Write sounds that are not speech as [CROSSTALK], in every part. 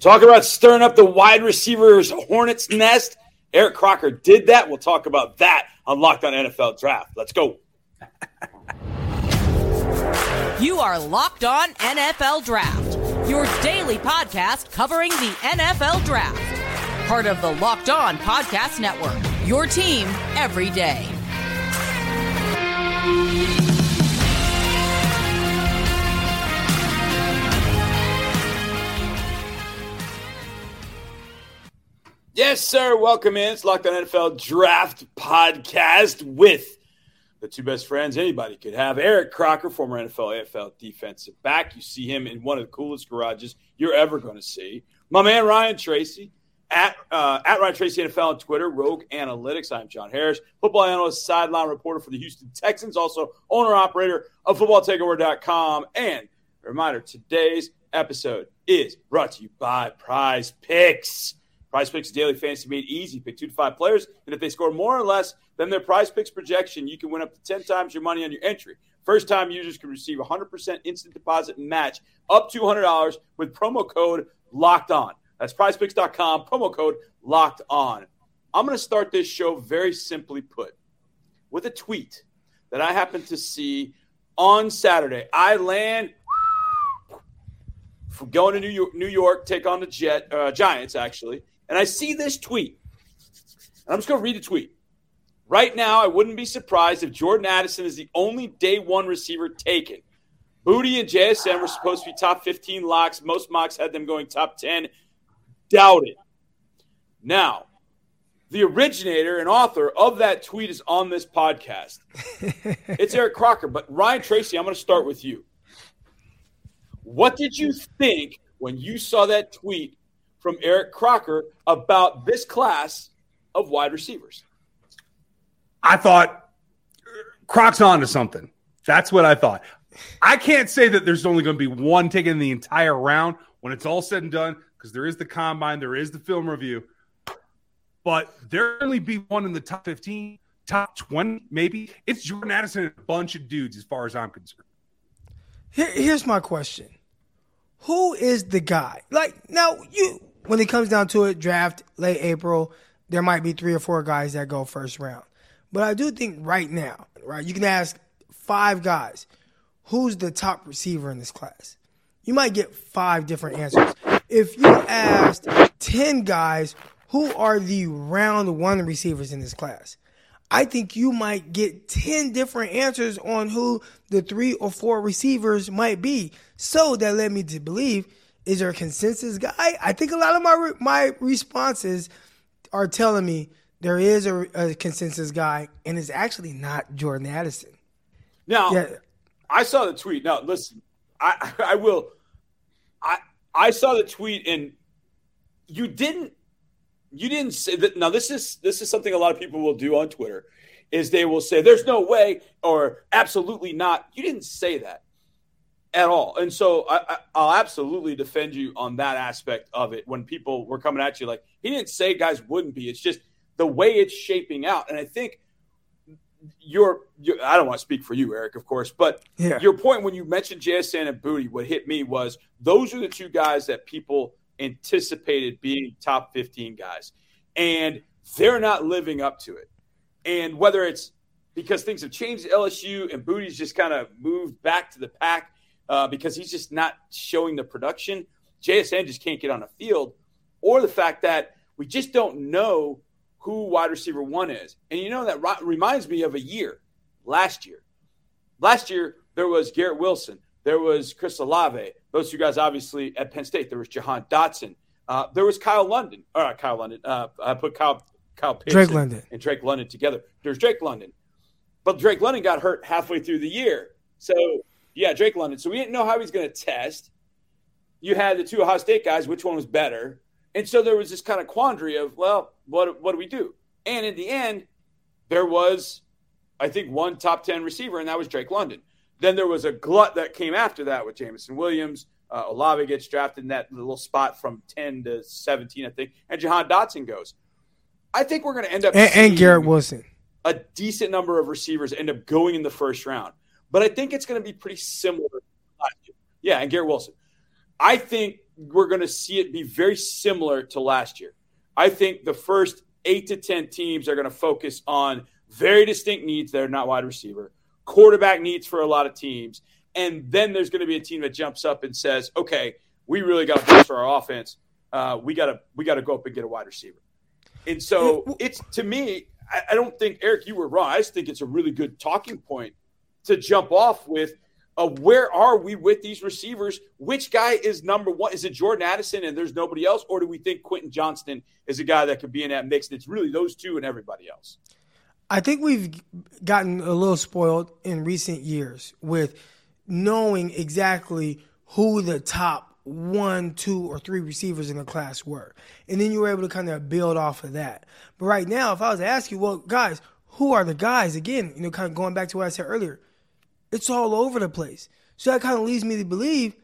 Talk about stirring up the wide receivers' hornet's nest. Eric Crocker did that. We'll talk about that on Locked On NFL Draft. Let's go. You are Locked On NFL Draft, your daily podcast covering the NFL Draft. Part of the Locked On Podcast Network, your team every day. Yes, sir. Welcome in. It's Locked On NFL Draft Podcast with the two best friends anybody could have. Eric Crocker, former NFL AFL defensive back. You see him in one of the coolest garages you're ever going to see. My man Ryan Tracy at uh, at Ryan Tracy NFL on Twitter, Rogue Analytics. I'm John Harris, football analyst, sideline reporter for the Houston Texans, also owner operator of FootballTakeover.com. And a reminder: today's episode is brought to you by Prize Picks. Prize Picks daily fantasy made easy. Pick two to five players, and if they score more or less than their Prize Picks projection, you can win up to 10 times your money on your entry. First time users can receive 100% instant deposit match up to $200 with promo code LOCKED ON. That's prizepicks.com, promo code LOCKED ON. I'm going to start this show very simply put with a tweet that I happened to see on Saturday. I land from going to New York, New York take on the Jet uh, Giants, actually and I see this tweet. And I'm just going to read the tweet. Right now, I wouldn't be surprised if Jordan Addison is the only day one receiver taken. Boutte and JSN were supposed to be top 15 locks. Most mocks had them going top 10. Doubt it. Now, the originator and author of that tweet is on this podcast. [LAUGHS] it's Eric Crocker. But Ryan Tracy, I'm going to start with you. What did you think when you saw that tweet from Eric Crocker about this class of wide receivers? I thought Croc's on to something. That's what I thought. I can't say that there's only going to be one taken the entire round when it's all said and done because there is the combine, there is the film review, but there'll only be one in the top 15, top 20, maybe. It's Jordan Addison and a bunch of dudes, as far as I'm concerned. Here, here's my question Who is the guy? Like, now, you when it comes down to it, draft late April, there might be three or four guys that go first round. But I do think right now, right, you can ask five guys, who's the top receiver in this class? You might get five different answers. If you asked 10 guys, who are the round one receivers in this class? I think you might get 10 different answers on who the three or four receivers might be. So that led me to believe is there a consensus guy? I think a lot of my my responses are telling me there is a, a consensus guy, and it's actually not Jordan Addison. Now, yeah. I saw the tweet. Now, listen, I [LAUGHS] I will. I I saw the tweet, and you didn't you didn't say that. Now, this is this is something a lot of people will do on Twitter, is they will say there's no way or absolutely not. You didn't say that at all. And so I, will absolutely defend you on that aspect of it. When people were coming at you, like he didn't say guys wouldn't be. It's just the way it's shaping out. And I think your, your I don't want to speak for you, Eric, of course, but yeah. your point when you mentioned JSN and Boutte, what hit me was those are the two guys that people anticipated being top 15 guys. And they're not living up to it. And whether it's because things have changed at LSU and Boutte's just kind of moved back to the pack uh, because he's just not showing the production. JSN just can't get on the field, or the fact that we just don't know who wide receiver one is. And you know, that reminds me of a year last year. Last year, there was Garrett Wilson, there was Chris Olave, those two guys obviously at Penn State. There was Jahan Dotson, uh, there was Kyle London, or uh, Kyle London. Uh, I put Kyle Kyle Pitts Drake London and Drake London together. There's Drake London, but Drake London got hurt halfway through the year, so yeah, Drake London. So we didn't know how he's going to test. You had the two Ohio State guys, which one was better? And so there was this kind of quandary of, well, what what do we do? And in the end, there was, I think, one top ten receiver, and that was Drake London. Then there was a glut that came after that with Jameson Williams. Uh, Olave gets drafted in that little spot from 10 to 17, I think. And Jahan Dotson goes. I think we're going to end up and, and Garrett Wilson. A decent number of receivers end up going in the first round. But I think it's going to be pretty similar. Yeah, and Garrett Wilson. I think we're going to see it be very similar to last year. I think the first eight to 10 teams are going to focus on very distinct needs that are not wide receiver, quarterback needs for a lot of teams. And then there's going to be a team that jumps up and says, okay, we really got to bolster our offense. Uh, we got to we got to go up and get a wide receiver. And so it's to me, I, I don't think Eric, you were wrong. I just think it's a really good talking point to jump off with – of where are we with these receivers? Which guy is number one? Is it Jordan Addison and there's nobody else? Or do we think Quentin Johnston is a guy that could be in that mix? And it's really those two and everybody else. I think we've gotten a little spoiled in recent years with knowing exactly who the top one, two, or three receivers in the class were. And then you were able to kind of build off of that. But right now, if I was to ask you, well, guys, who are the guys? Again, you know, kind of going back to what I said earlier it's all over the place. So that kind of leads me to believe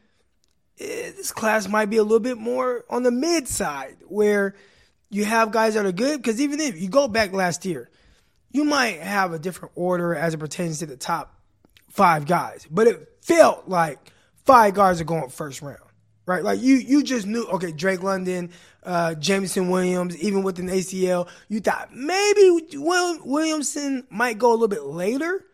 eh, this class might be a little bit more on the mid side where you have guys that are good. Because even if you go back last year, you might have a different order as it pertains to the top five guys, but it felt like five guys are going first round, right? Like you, you just knew, okay, Drake London, uh, Jameson Williams, even with an ACL, you thought maybe Williamson might go a little bit later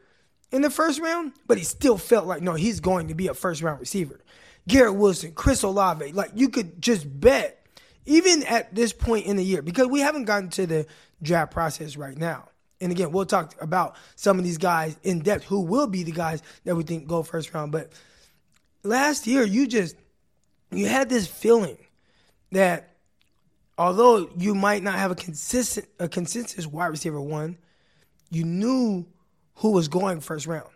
in the first round, but he still felt like, no, he's going to be a first round receiver. Garrett Wilson, Chris Olave, like you could just bet, even at this point in the year, because we haven't gotten to the draft process right now. And again, we'll talk about some of these guys in depth who will be the guys that we think go first round. But last year, you just you had this feeling that although you might not have a consistent a consensus wide receiver one, you knew who was going first round.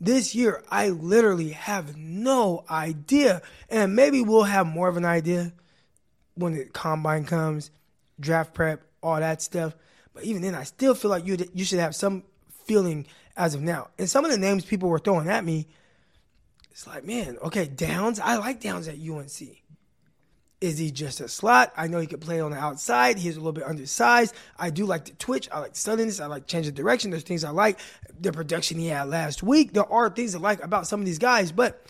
This year, I literally have no idea. And maybe we'll have more of an idea when the combine comes, draft prep, all that stuff. But even then, I still feel like you you should have some feeling as of now. And some of the names people were throwing at me, it's like, man, okay, Downs. I like Downs at UNC. Is he just a slot? I know he could play on the outside. He's a little bit undersized. I do like the twitch. I like suddenness. I like change of direction. There's things I like. The production he had last week. There are things I like about some of these guys, but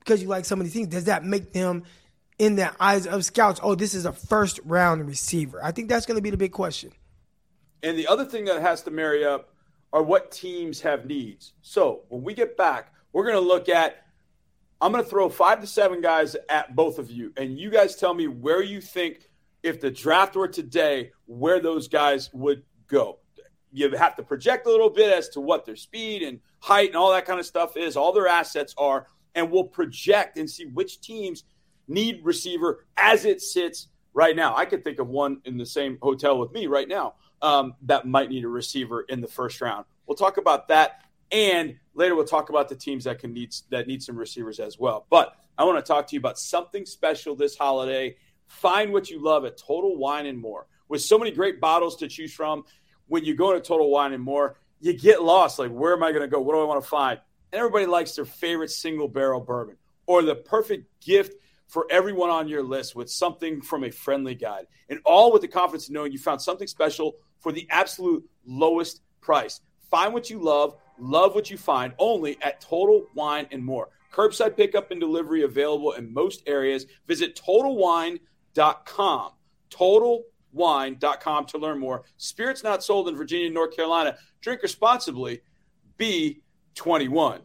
because you like some of these things, does that make them in the eyes of scouts? Oh, this is a first round receiver. I think that's going to be the big question. And the other thing that has to marry up are what teams have needs. So when we get back, we're going to look at I'm going to throw five to seven guys at both of you, and you guys tell me where you think, if the draft were today, where those guys would go. You have to project a little bit as to what their speed and height and all that kind of stuff is, all their assets are, and we'll project and see which teams need receiver as it sits right now. I could think of one in the same hotel with me right now um, that might need a receiver in the first round. We'll talk about that and later we'll talk about the teams that can need that need some receivers as well. But I want to talk to you about something special this holiday. Find what you love at Total Wine and More. With so many great bottles to choose from, when you go to Total Wine and More, you get lost. Like, where am I going to go? What do I want to find? And everybody likes their favorite single barrel bourbon or the perfect gift for everyone on your list with something from a friendly guide. And all with the confidence of knowing you found something special for the absolute lowest price. Find what you love Love what you find only at Total Wine and More. Curbside pickup and delivery available in most areas. Visit totalwine.com. Totalwine.com to learn more. Spirits not sold in Virginia and North Carolina. Drink responsibly. Be 21.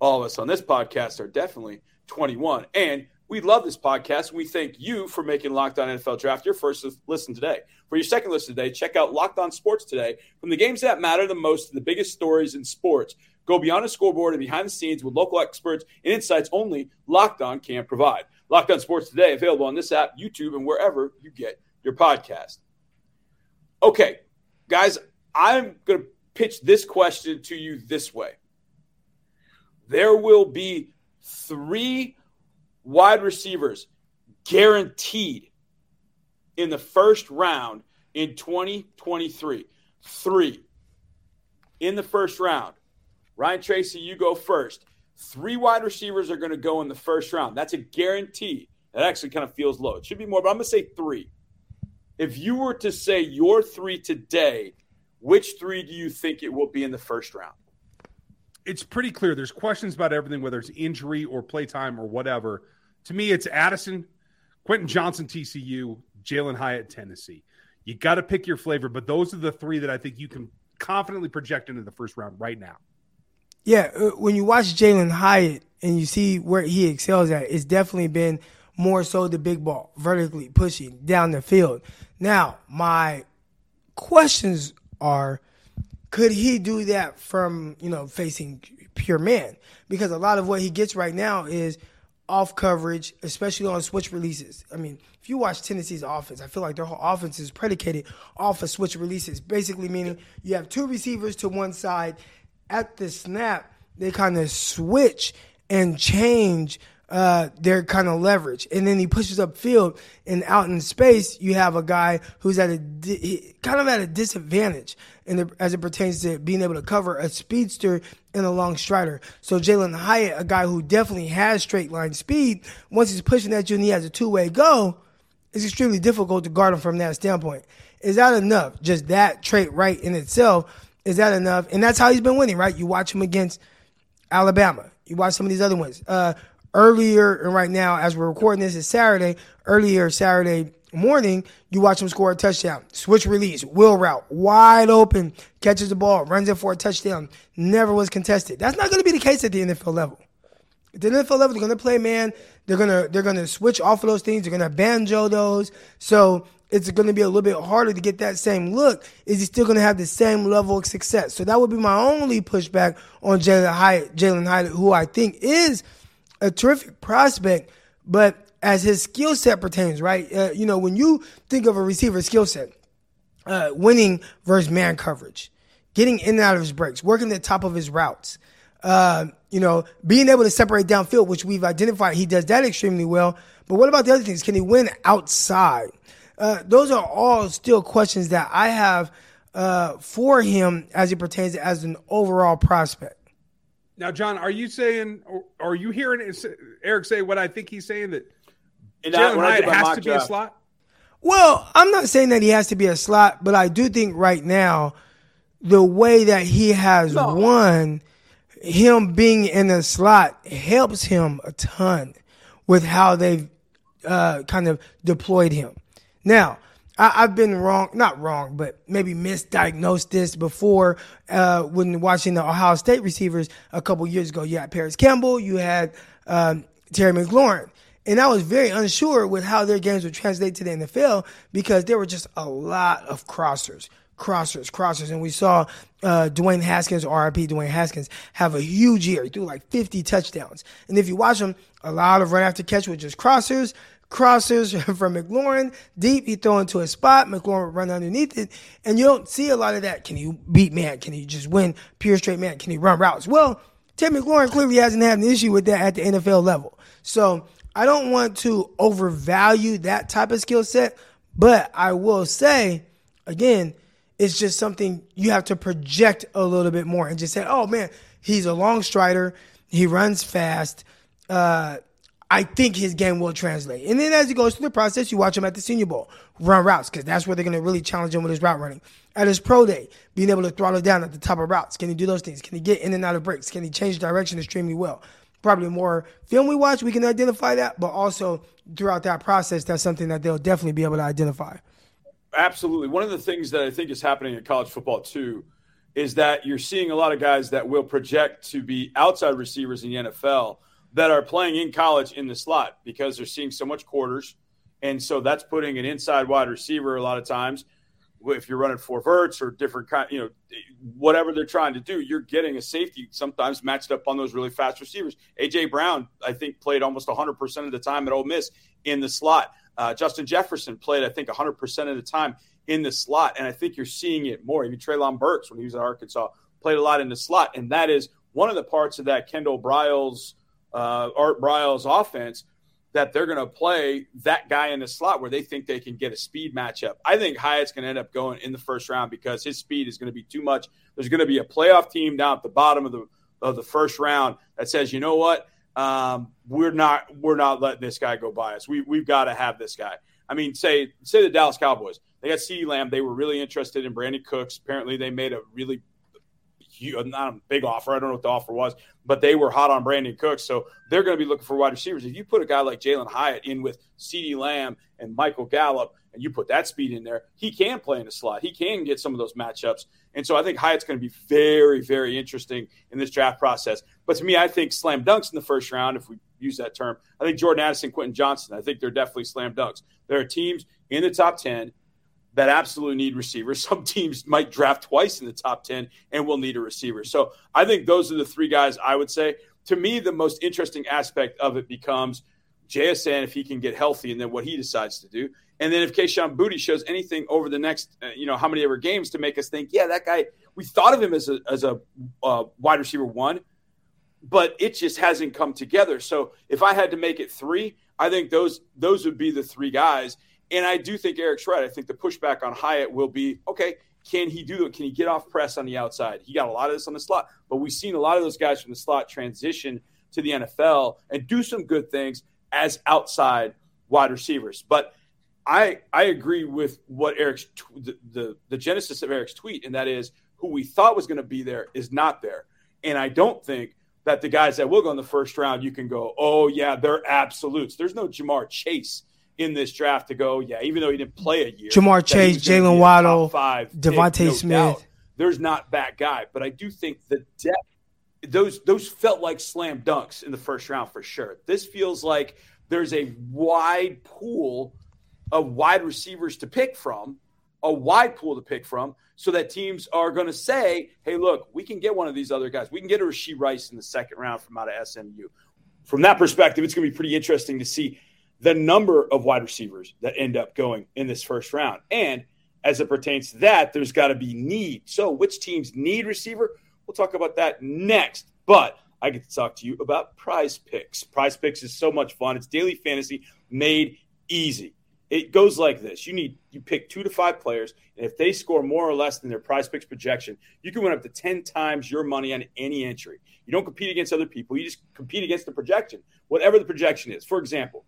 All of us on this podcast are definitely 21. And we love this podcast. We thank you for making Locked On NFL Draft your first listen today. For your second listen today, check out Locked On Sports today. From the games that matter the most to the biggest stories in sports, go beyond the scoreboard and behind the scenes with local experts and insights only Locked On can provide. Locked On Sports today, available on this app, YouTube, and wherever you get your podcast. Okay, guys, I'm going to pitch this question to you this way. There will be three wide receivers guaranteed in the first round in 2023. Three in the first round. Ryan Tracy, you go first. Three wide receivers are going to go in the first round. That's a guarantee. That actually kind of feels low. It should be more, but I'm going to say three. If you were to say your three today, which three do you think it will be in the first round? It's pretty clear. There's questions about everything, whether it's injury or playtime or whatever. To me, it's Addison, Quentin Johnston, TCU, Jalin Hyatt, Tennessee. You got to pick your flavor, but those are the three that I think you can confidently project into the first round right now. Yeah, uh, when you watch Jalin Hyatt and you see where he excels at, it's definitely been more so the big ball, vertically pushing down the field. Now, my questions are could he do that from, you know, facing pure man? Because a lot of what he gets right now is off coverage, especially on switch releases. I mean, if you watch Tennessee's offense, I feel like their whole offense is predicated off of switch releases, basically meaning you have two receivers to one side. At the snap, they kind of switch and change uh, their kind of leverage. And then he pushes up field and out in space, you have a guy who's at a di- kind of at a disadvantage in the, as it pertains to being able to cover a speedster and a long strider. So Jalin Hyatt, a guy who definitely has straight line speed, once he's pushing at you and he has a two way go, it's extremely difficult to guard him from that standpoint. Is that enough? Just that trait right in itself, is that enough? And that's how he's been winning, right? You watch him against Alabama. You watch some of these other ones. Uh, earlier and right now, as we're recording this, is Saturday. Earlier Saturday morning, you watch him score a touchdown. Switch release, wheel route, wide open, catches the ball, runs it for a touchdown. Never was contested. That's not going to be the case at the NFL level. At the NFL level, they're going to play man. They're gonna they're gonna switch off of those things. They're gonna banjo those. So it's going to be a little bit harder to get that same look. Is he still going to have the same level of success? So that would be my only pushback on Jalin Hyatt, Jalin Hyatt, who I think is a terrific prospect, but as his skill set pertains, right? Uh, you know, when you think of a receiver skill set, uh, winning versus man coverage, getting in and out of his breaks, working the top of his routes, uh, you know, being able to separate downfield, which we've identified he does that extremely well. But what about the other things? Can he win outside? Uh, those are all still questions that I have uh, for him as it pertains as an overall prospect. Now, John, are you saying, or are you hearing Eric say what I think he's saying that Jalin Hyatt has to be draft. a slot? Well, I'm not saying that he has to be a slot, but I do think right now, the way that he has no. won, him being in the slot helps him a ton with how they've uh, kind of deployed him. Now, I, have been wrong, not wrong, but maybe misdiagnosed this before uh, when watching the Ohio State receivers a couple years ago. You had Parris Campbell, you had um, Terry McLaurin. And I was very unsure with how their games would translate to the NFL because there were just a lot of crossers, crossers, crossers. And we saw uh, Dwayne Haskins, RIP Dwayne Haskins, have a huge year. He threw like 50 touchdowns. And if you watch him, a lot of run after catch with just crossers, crossers [LAUGHS] from McLaurin deep. He throw into a spot. McLaurin would run underneath it. And you don't see a lot of that. Can he beat man? Can he just win pure straight man? Can he run routes? Well, Tim McLaurin clearly hasn't had an issue with that at the NFL level. So I don't want to overvalue that type of skill set, but I will say, again, it's just something you have to project a little bit more and just say, oh man, he's a long strider. He runs fast. Uh, I think his game will translate. And then as he goes through the process, you watch him at the Senior Bowl run routes because that's where they're going to really challenge him with his route running. At his pro day, being able to throttle down at the top of routes. Can he do those things? Can he get in and out of breaks? Can he change direction extremely well? Probably more film we watch, we can identify that, but also throughout that process, that's something that they'll definitely be able to identify. Absolutely. One of the things that I think is happening in college football too is that you're seeing a lot of guys that will project to be outside receivers in the NFL – that are playing in college in the slot because they're seeing so much quarters. And so that's putting an inside wide receiver a lot of times. If you're running four verts or different kind, you know, whatever they're trying to do, you're getting a safety sometimes matched up on those really fast receivers. AJ Brown, I think, played almost 100% of the time at Ole Miss in the slot. Uh, Justin Jefferson played, I think, 100% of the time in the slot, and I think you're seeing it more. Even Treylon Burks, when he was at Arkansas, played a lot in the slot, and that is one of the parts of that Kendall Briles uh, Art Briles offense that they're going to play that guy in the slot where they think they can get a speed matchup. I think Hyatt's going to end up going in the first round because his speed is going to be too much. There's going to be a playoff team down at the bottom of the of the first round that says, you know what, um, we're not we're not letting this guy go by us. We we've got to have this guy. I mean, say say the Dallas Cowboys. They got CeeDee Lamb. They were really interested in Brandin Cooks. Apparently, they made a really huge, not a big offer. I don't know what the offer was, but they were hot on Brandin Cooks. So they're going to be looking for wide receivers. If you put a guy like Jalin Hyatt in with CeeDee Lamb and Michael Gallup, and you put that speed in there, he can play in the slot. He can get some of those matchups. And so I think Hyatt's going to be very, very interesting in this draft process. But to me, I think slam dunks in the first round, if we use that term, I think Jordan Addison, Quentin Johnston, I think they're definitely slam dunks. There are teams in the top 10 that absolutely need receivers. [LAUGHS] Some teams might draft twice in the top 10 and will need a receiver. So I think those are the three guys I would say. To me, the most interesting aspect of it becomes JSN if he can get healthy and then what he decides to do. And then if Kayshon Boutte shows anything over the next, uh, you know, how many ever games to make us think, yeah, that guy, we thought of him as a, as a uh, wide receiver one, but it just hasn't come together. So if I had to make it three, I think those those would be the three guys. And I do think Eric's right. I think the pushback on Hyatt will be okay. Can he do it? Can he get off press on the outside? He got a lot of this on the slot, but we've seen a lot of those guys from the slot transition to the NFL and do some good things as outside wide receivers. But I I agree with what Eric's the, the, the genesis of Eric's tweet, and that is who we thought was going to be there is not there, and I don't think that the guys that will go in the first round, you can go, oh yeah, they're absolutes. There's no Ja'Marr Chase in this draft to go, yeah, even though he didn't play a year. Ja'Marr Chase, Jaylen Waddle, five, DeVonta no Smith. Doubt, there's not that guy, but I do think the depth. Those those felt like slam dunks in the first round for sure. This feels like there's a wide pool of wide receivers to pick from, a wide pool to pick from, so that teams are going to say, hey, look, we can get one of these other guys. We can get a Rashee Rice in the second round from out of SMU. From that perspective, it's going to be pretty interesting to see the number of wide receivers that end up going in this first round. And as it pertains to that, there's got to be need. So, which teams need receiver? We'll talk about that next. But I get to talk to you about prize picks. Prize picks is so much fun. It's daily fantasy made easy it goes like this you need you pick two to five players and if they score more or less than their prize picks projection you can win up to 10 times your money on any entry you don't compete against other people you just compete against the projection whatever the projection is for example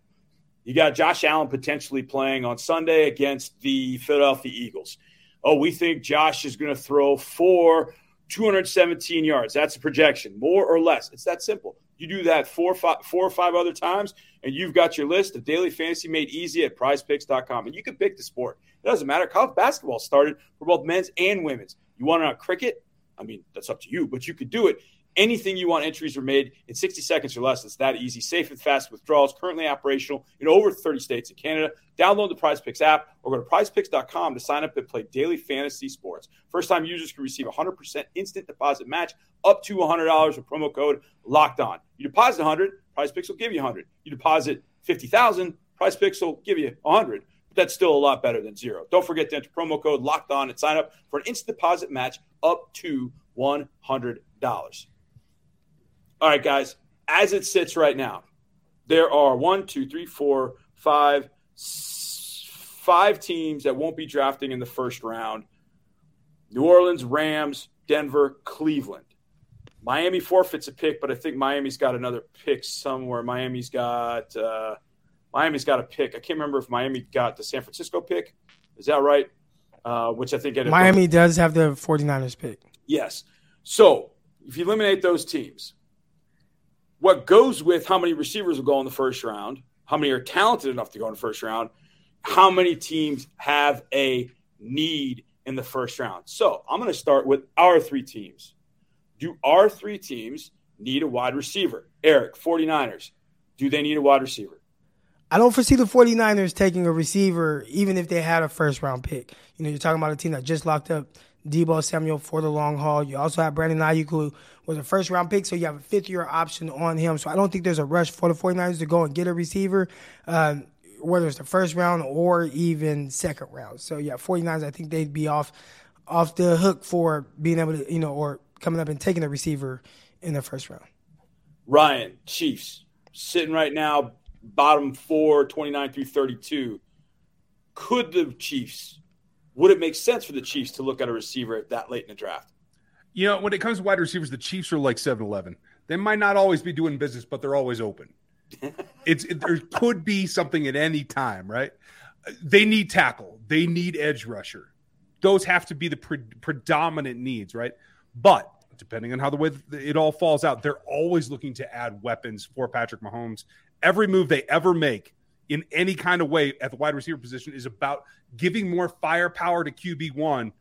you got josh allen potentially playing on sunday against the philadelphia eagles oh we think josh is going to throw for 217 yards that's a projection more or less it's that simple you do that four, five, four or five other times, and you've got your list of daily fantasy made easy at prizepicks.com. And you can pick the sport. It doesn't matter. College basketball started for both men's and women's. You want to know cricket? I mean, that's up to you, but you could do it. Anything you want entries are made in 60 seconds or less. It's that easy. Safe and fast withdrawals, currently operational in over 30 states in Canada. Download the Prize Picks app or go to prizepicks.com to sign up and play daily fantasy sports. First time users can receive 100% instant deposit match up to $100 with promo code locked on. You deposit 100, Prize Picks will give you 100. You deposit 50,000, Prize Picks will give you 100. But that's still a lot better than zero. Don't forget to enter promo code locked on and sign up for an instant deposit match up to $100. All right, guys, as it sits right now, there are one, two, three, four, five, five teams that won't be drafting in the first round New Orleans, Rams, Denver, Cleveland. Miami forfeits a pick, but I think Miami's got another pick somewhere. Miami's got uh, Miami's got a pick. I can't remember if Miami got the San Francisco pick. Is that right? Uh, which I think Miami does have the 49ers pick. Yes. So if you eliminate those teams, what goes with how many receivers will go in the first round, how many are talented enough to go in the first round, how many teams have a need in the first round. So I'm going to start with our three teams. Do our three teams need a wide receiver? Eric, 49ers, do they need a wide receiver? I don't foresee the 49ers taking a receiver, even if they had a first round pick. You know, you're talking about a team that just locked up Deebo Samuel for the long haul. You also have Brandon Aiyuk, who was a first round pick, so you have a fifth year option on him. So I don't think there's a rush for the 49ers to go and get a receiver, uh, whether it's the first round or even second round. So yeah, 49ers, I think they'd be off off the hook for being able to, you know, or coming up and taking a receiver in the first round. Ryan, Chiefs, sitting right now, bottom four, 29 through 32. Could the Chiefs, would it make sense for the Chiefs to look at a receiver at that late in the draft? You know, when it comes to wide receivers, the Chiefs are like 7 Eleven. They might not always be doing business, but they're always open. [LAUGHS] it's it, there could be something at any time, right? They need tackle, they need edge rusher. Those have to be the pre- predominant needs, right? But depending on how the way it all falls out, they're always looking to add weapons for Patrick Mahomes. Every move they ever make in any kind of way at the wide receiver position is about giving more firepower to QB1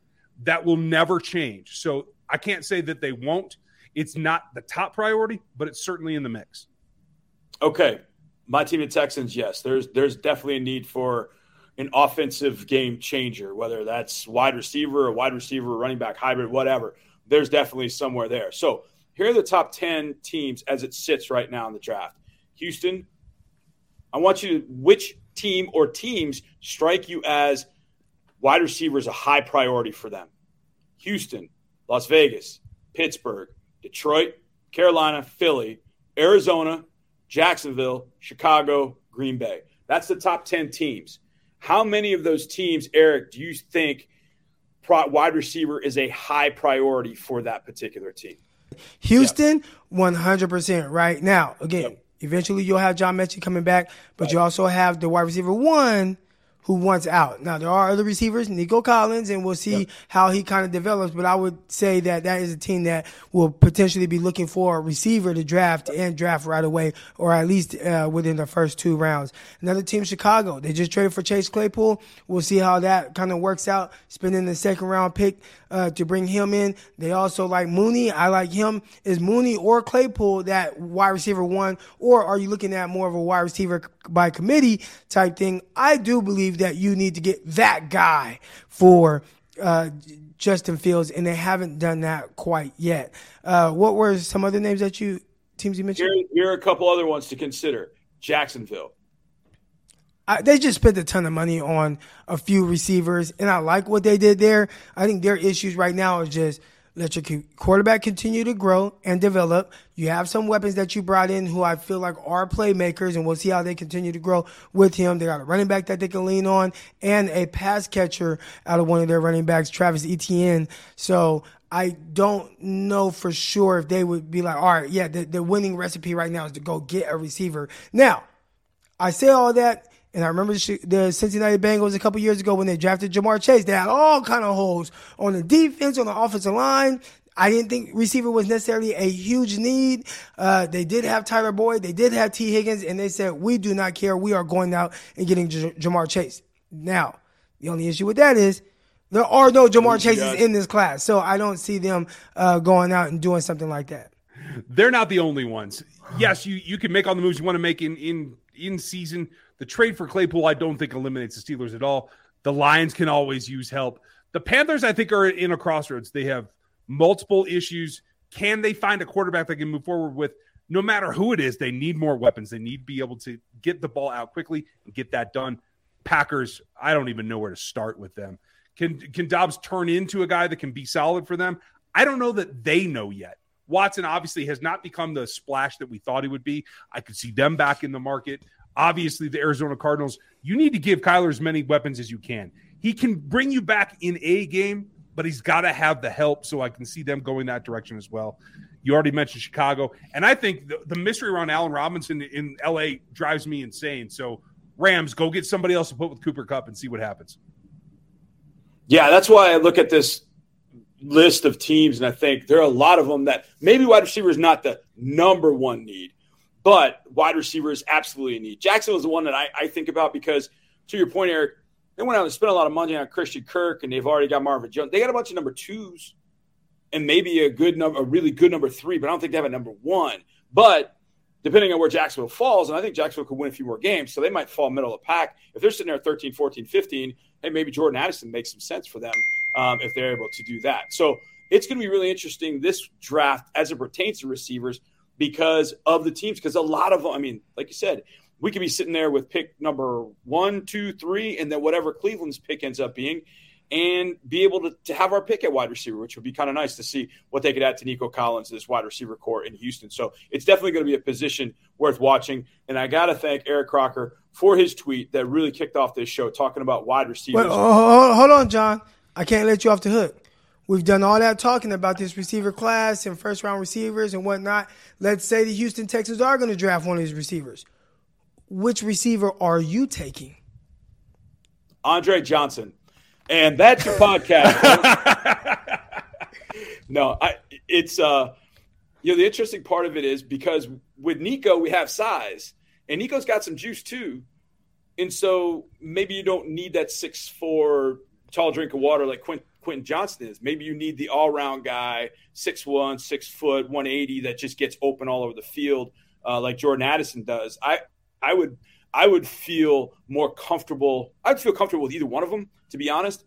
that will never change. So I can't say that they won't. It's not the top priority, but it's certainly in the mix. Okay. My team, the Texans, yes, there's there's definitely a need for an offensive game changer, whether that's wide receiver, a wide receiver, running back hybrid, whatever. There's definitely somewhere there. So here are the top 10 teams as it sits right now in the draft. Houston, I want you to, which team or teams strike you as wide receivers a high priority for them? Houston, Las Vegas, Pittsburgh, Detroit, Carolina, Philly, Arizona, Jacksonville, Chicago, Green Bay. That's the top 10 teams. How many of those teams, Eric, do you think pro- wide receiver is a high priority for that particular team? Houston, one hundred percent. Right now, again, yep. Eventually you'll have John Metchie coming back, but right. you also have the wide receiver one who wants out. Now there are other receivers, Nico Collins, and we'll see yep. how he kind of develops. But I would say that that is a team that will potentially be looking for a receiver to draft and draft right away, or at least uh, within the first two rounds. Another team, Chicago, they just traded for Chase Claypool. We'll see how that kind of works out. Spending the second round pick uh, to bring him in. They also like Mooney. I like him. Is Mooney or Claypool that wide receiver one, or are you looking at more of a wide receiver by committee type thing? I do believe that you need to get that guy for uh, Justin Fields, and they haven't done that quite yet. Uh, what were some other names that you teams you mentioned? Here, here are a couple other ones to consider. Jacksonville. I, they just spent a ton of money on a few receivers, and I like what they did there. I think their issues right now is just let your quarterback continue to grow and develop. You have some weapons that you brought in who I feel like are playmakers, and we'll see how they continue to grow with him. They got a running back that they can lean on and a pass catcher out of one of their running backs, Travis Etienne. So I don't know for sure if they would be like, all right, yeah, the, the winning recipe right now is to go get a receiver. Now, I say all that and I remember the Cincinnati Bengals a couple years ago when they drafted Ja'Marr Chase. They had all kind of holes on the defense, on the offensive line. I didn't think receiver was necessarily a huge need. Uh, they did have Tyler Boyd. They did have Tee Higgins, and they said, we do not care. We are going out and getting J- Ja'Marr Chase. Now, the only issue with that is there are no Ja'Marr Chases in this class. So I don't see them uh, going out and doing something like that. They're not the only ones. Yes, you, you can make all the moves you want to make in, in, in season the trade for Claypool, I don't think eliminates the Steelers at all. The Lions can always use help. The Panthers, I think, are in a crossroads. They have multiple issues. Can they find a quarterback they can move forward with? No matter who it is, they need more weapons. They need to be able to get the ball out quickly and get that done. Packers, I don't even know where to start with them. Can can Doubs turn into a guy that can be solid for them? I don't know that they know yet. Watson obviously has not become the splash that we thought he would be. I could see them back in the market obviously the Arizona Cardinals, you need to give Kyler as many weapons as you can. He can bring you back in a game, but he's got to have the help. So I can see them going that direction as well. You already mentioned Chicago. And I think the, the mystery around Allen Robinson in LA drives me insane. So Rams, go get somebody else to put with Cooper Kupp and see what happens. Yeah, that's why I look at this list of teams and I think there are a lot of them that maybe wide receiver is not the number one need, but wide receiver is absolutely need. Jackson was the one that I, I think about because, to your point, Eric, they went out and spent a lot of money on Christian Kirk, and they've already got Marvin Jones. They got a bunch of number twos and maybe a good number, a really good number three, but I don't think they have a number one. But depending on where Jacksonville falls, and I think Jacksonville could win a few more games, so they might fall middle of the pack. If they're sitting there 13, 14, 15, hey, maybe Jordan Addison makes some sense for them um, if they're able to do that. So it's going to be really interesting this draft as it pertains to receivers because of the teams. Because a lot of them, I mean, like you said, we could be sitting there with pick number one, two, three, and then whatever Cleveland's pick ends up being, and be able to, to have our pick at wide receiver, which would be kind of nice to see what they could add to Nico Collins, this wide receiver corps in Houston. So it's definitely going to be a position worth watching. And I got to thank Eric Crocker for his tweet that really kicked off this show, talking about wide receivers. Wait, hold on, John. I can't let you off the hook. We've done all that talking about this receiver class and first round receivers and whatnot. Let's say the Houston Texans are going to draft one of these receivers. Which receiver are you taking? Andre Johnson. And that's your podcast. [LAUGHS] no, I, it's uh, you know, the interesting part of it is because with Nico we have size, and Nico's got some juice too, and so maybe you don't need that six four tall drink of water like Quint, Quentin Johnston is. Maybe you need the all round guy, six one, six foot, one eighty that just gets open all over the field uh, like Jordan Addison does. I I would I would feel more comfortable. I'd feel comfortable with either one of them, to be honest.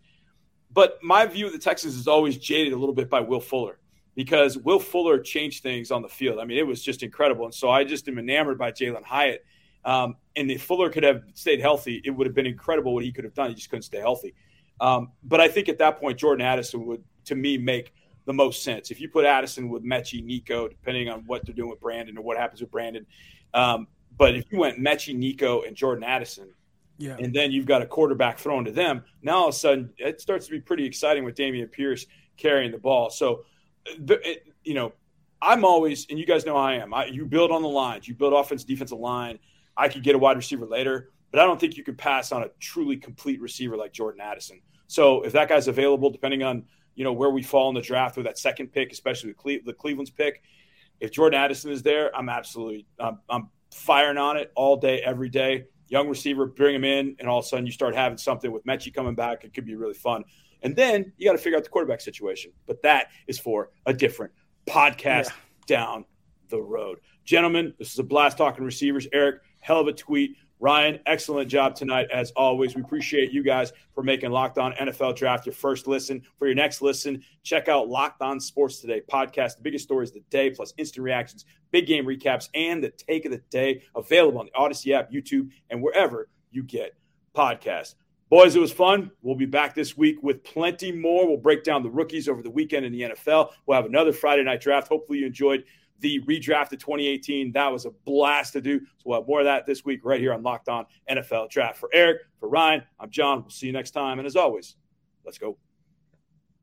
But my view of the Texans is always jaded a little bit by Will Fuller because Will Fuller changed things on the field. I mean, it was just incredible. And so I just am enamored by Jalin Hyatt. Um, and if Fuller could have stayed healthy, it would have been incredible what he could have done. He just couldn't stay healthy. Um, but I think at that point, Jordan Addison would, to me, make the most sense. If you put Addison with Metchie, Nico, depending on what they're doing with Brandon or what happens with Brandon. Um, but if you went Metchie, Nico, and Jordan Addison, yeah. and then you've got a quarterback thrown to them, now all of a sudden it starts to be pretty exciting with Dameon Pierce carrying the ball. So, the, it, you know, I'm always, and you guys know I am. I, you build on the lines, you build offense, defensive line. I could get a wide receiver later, but I don't think you can pass on a truly complete receiver like Jordan Addison. So if that guy's available, depending on you know where we fall in the draft with that second pick, especially the, the Cleveland's pick, if Jordan Addison is there, I'm absolutely I'm, I'm firing on it all day, every day. Young receiver, bring him in, and all of a sudden you start having something with Metchie coming back. It could be really fun. And then you got to figure out the quarterback situation. But that is for a different podcast yeah. down the road. Gentlemen, this is a blast talking receivers. Eric, hell of a tweet. Ryan, excellent job tonight as always. We appreciate you guys for making Locked On NFL Draft your first listen. For your next listen, check out Locked On Sports Today podcast, the biggest stories of the day, plus instant reactions, big game recaps, and the take of the day available on the Odyssey app, YouTube, and wherever you get podcasts. Boys, it was fun. We'll be back this week with plenty more. We'll break down the rookies over the weekend in the NFL. We'll have another Friday night draft. Hopefully, you enjoyed the redraft of 2018. That was a blast to do. So we'll have more of that this week right here on Locked On NFL Draft. For Eric, for Ryan, I'm John. We'll see you next time. And as always, let's go.